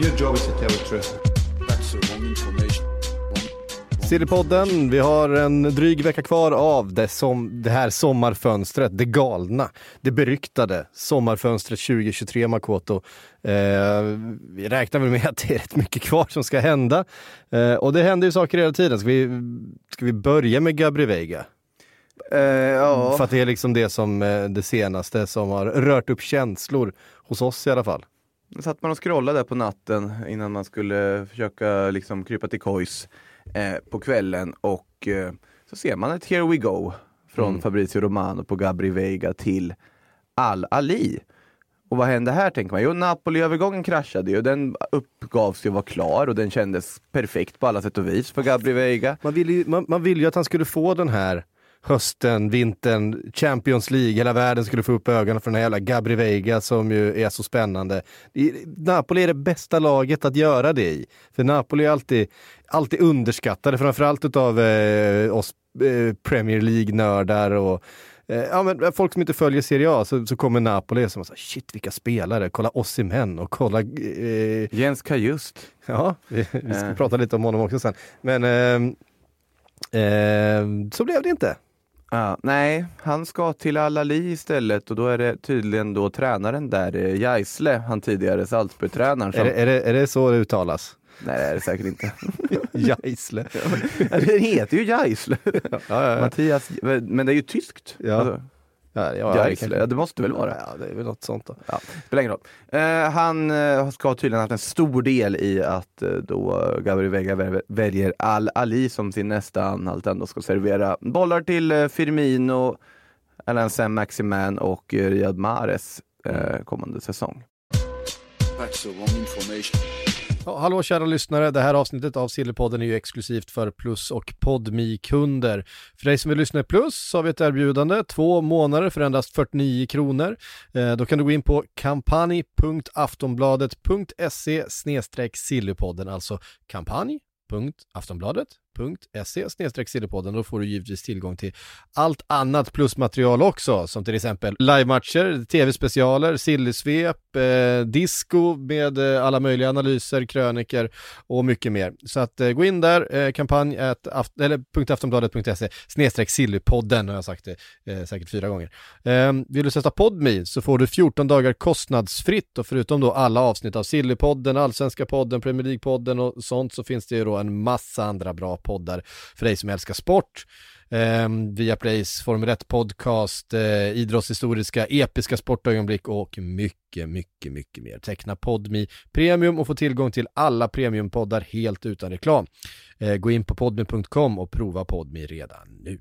Your job is to tell the truth. That's the wrong information. Wrong, wrong Sillypodden, vi har en dryg vecka kvar av det, som, det här sommarfönstret, det galna, det beryktade sommarfönstret 2023 Makoto. Eh, vi räknar väl med att det är rätt mycket kvar som ska hända. Eh, och det händer ju saker hela tiden. Ska vi, ska vi börja med Gabri Veiga? Eh, ja. För att det är liksom det som eh, det senaste som har rört upp känslor hos oss i alla fall. Satt man och scrollade där på natten innan man skulle försöka liksom krypa till kojs eh, på kvällen och eh, så ser man ett Here We Go från Mm. Fabrizio Romano på Gabri Veiga till Al-Ali. Och vad hände här tänker man? Jo, Napoli-övergången kraschade ju. Den uppgavs ju vara klar och den kändes perfekt på alla sätt och vis för Gabri Veiga. Man vill, ju, man, man vill ju att han skulle få den här hösten, vintern, Champions League, hela världen skulle få upp ögonen för den här jävla Gabri Veiga som ju är så spännande. Napoli är det bästa laget att göra det i. För Napoli är alltid, alltid underskattade, framförallt utav eh, oss eh, Premier League-nördar och eh, ja, men folk som inte följer Serie A så, så kommer Napoli och säger shit vilka spelare, kolla Osimhen och kolla eh, Jens Kajust. Ja, vi, vi ska Eh. prata lite om honom också sen. Men ehm, ehm, så blev det inte. Ja, nej, han ska till Al-Ali istället och då är det tydligen då tränaren där, eh, Jaisle, han tidigare Salzburg-tränaren. Som... Är det, är, det, är det så det uttalas? Nej, det är det säkert inte. Jaisle. det heter ju Jaisle. Ja, ja, ja. Mattias, men det är ju tyskt. Ja. Alltså, ja, ja, det kanske- måste väl vara. Ja, det är väl något sånt då. Ja, spelar ingen roll. Eh, han eh, ska tydligen ha haft en stor del i att eh, då Gabri Veiga väl- väljer Al-Ali som sin nästa anhalt. Ändå ska servera bollar till eh, Firmino, Alain Saint-Maximin och eh, Riyad Mahrez eh, kommande säsong. That's the wrong information. Ja, hallå kära lyssnare, det här avsnittet av Sillypodden är ju exklusivt för Plus och podmi kunder För dig som vill lyssna i Plus så har vi ett erbjudande, två månader för endast 49 kronor. Eh, då kan du gå in på kampanj.aftonbladet.se sillypodden, alltså kampanj www.aftonbladet.se sillypodden. Då får du givetvis tillgång till allt annat plusmaterial också, som till exempel livematcher, tv-specialer, sillysvep, eh, disco med eh, alla möjliga analyser, kröniker och mycket mer. Så att eh, gå in där, eh, kampanj at aft- eller .aftonbladet.se snedstreck sillypodden har jag sagt det eh, säkert fyra gånger. Eh, vill du sätta Podmi så får du 14 dagar kostnadsfritt och förutom då alla avsnitt av Sillypodden, Allsvenska podden, Premier League-podden och sånt så finns det ju då en massa andra bra poddar för dig som älskar sport. Eh, Viaplays Formel 1-podcast, eh, idrottshistoriska, episka sportögonblick och mycket, mycket, mycket mer. Teckna Podmi Premium och få tillgång till alla premiumpoddar helt utan reklam. Eh, gå in på podmi.com och prova Podmi redan nu.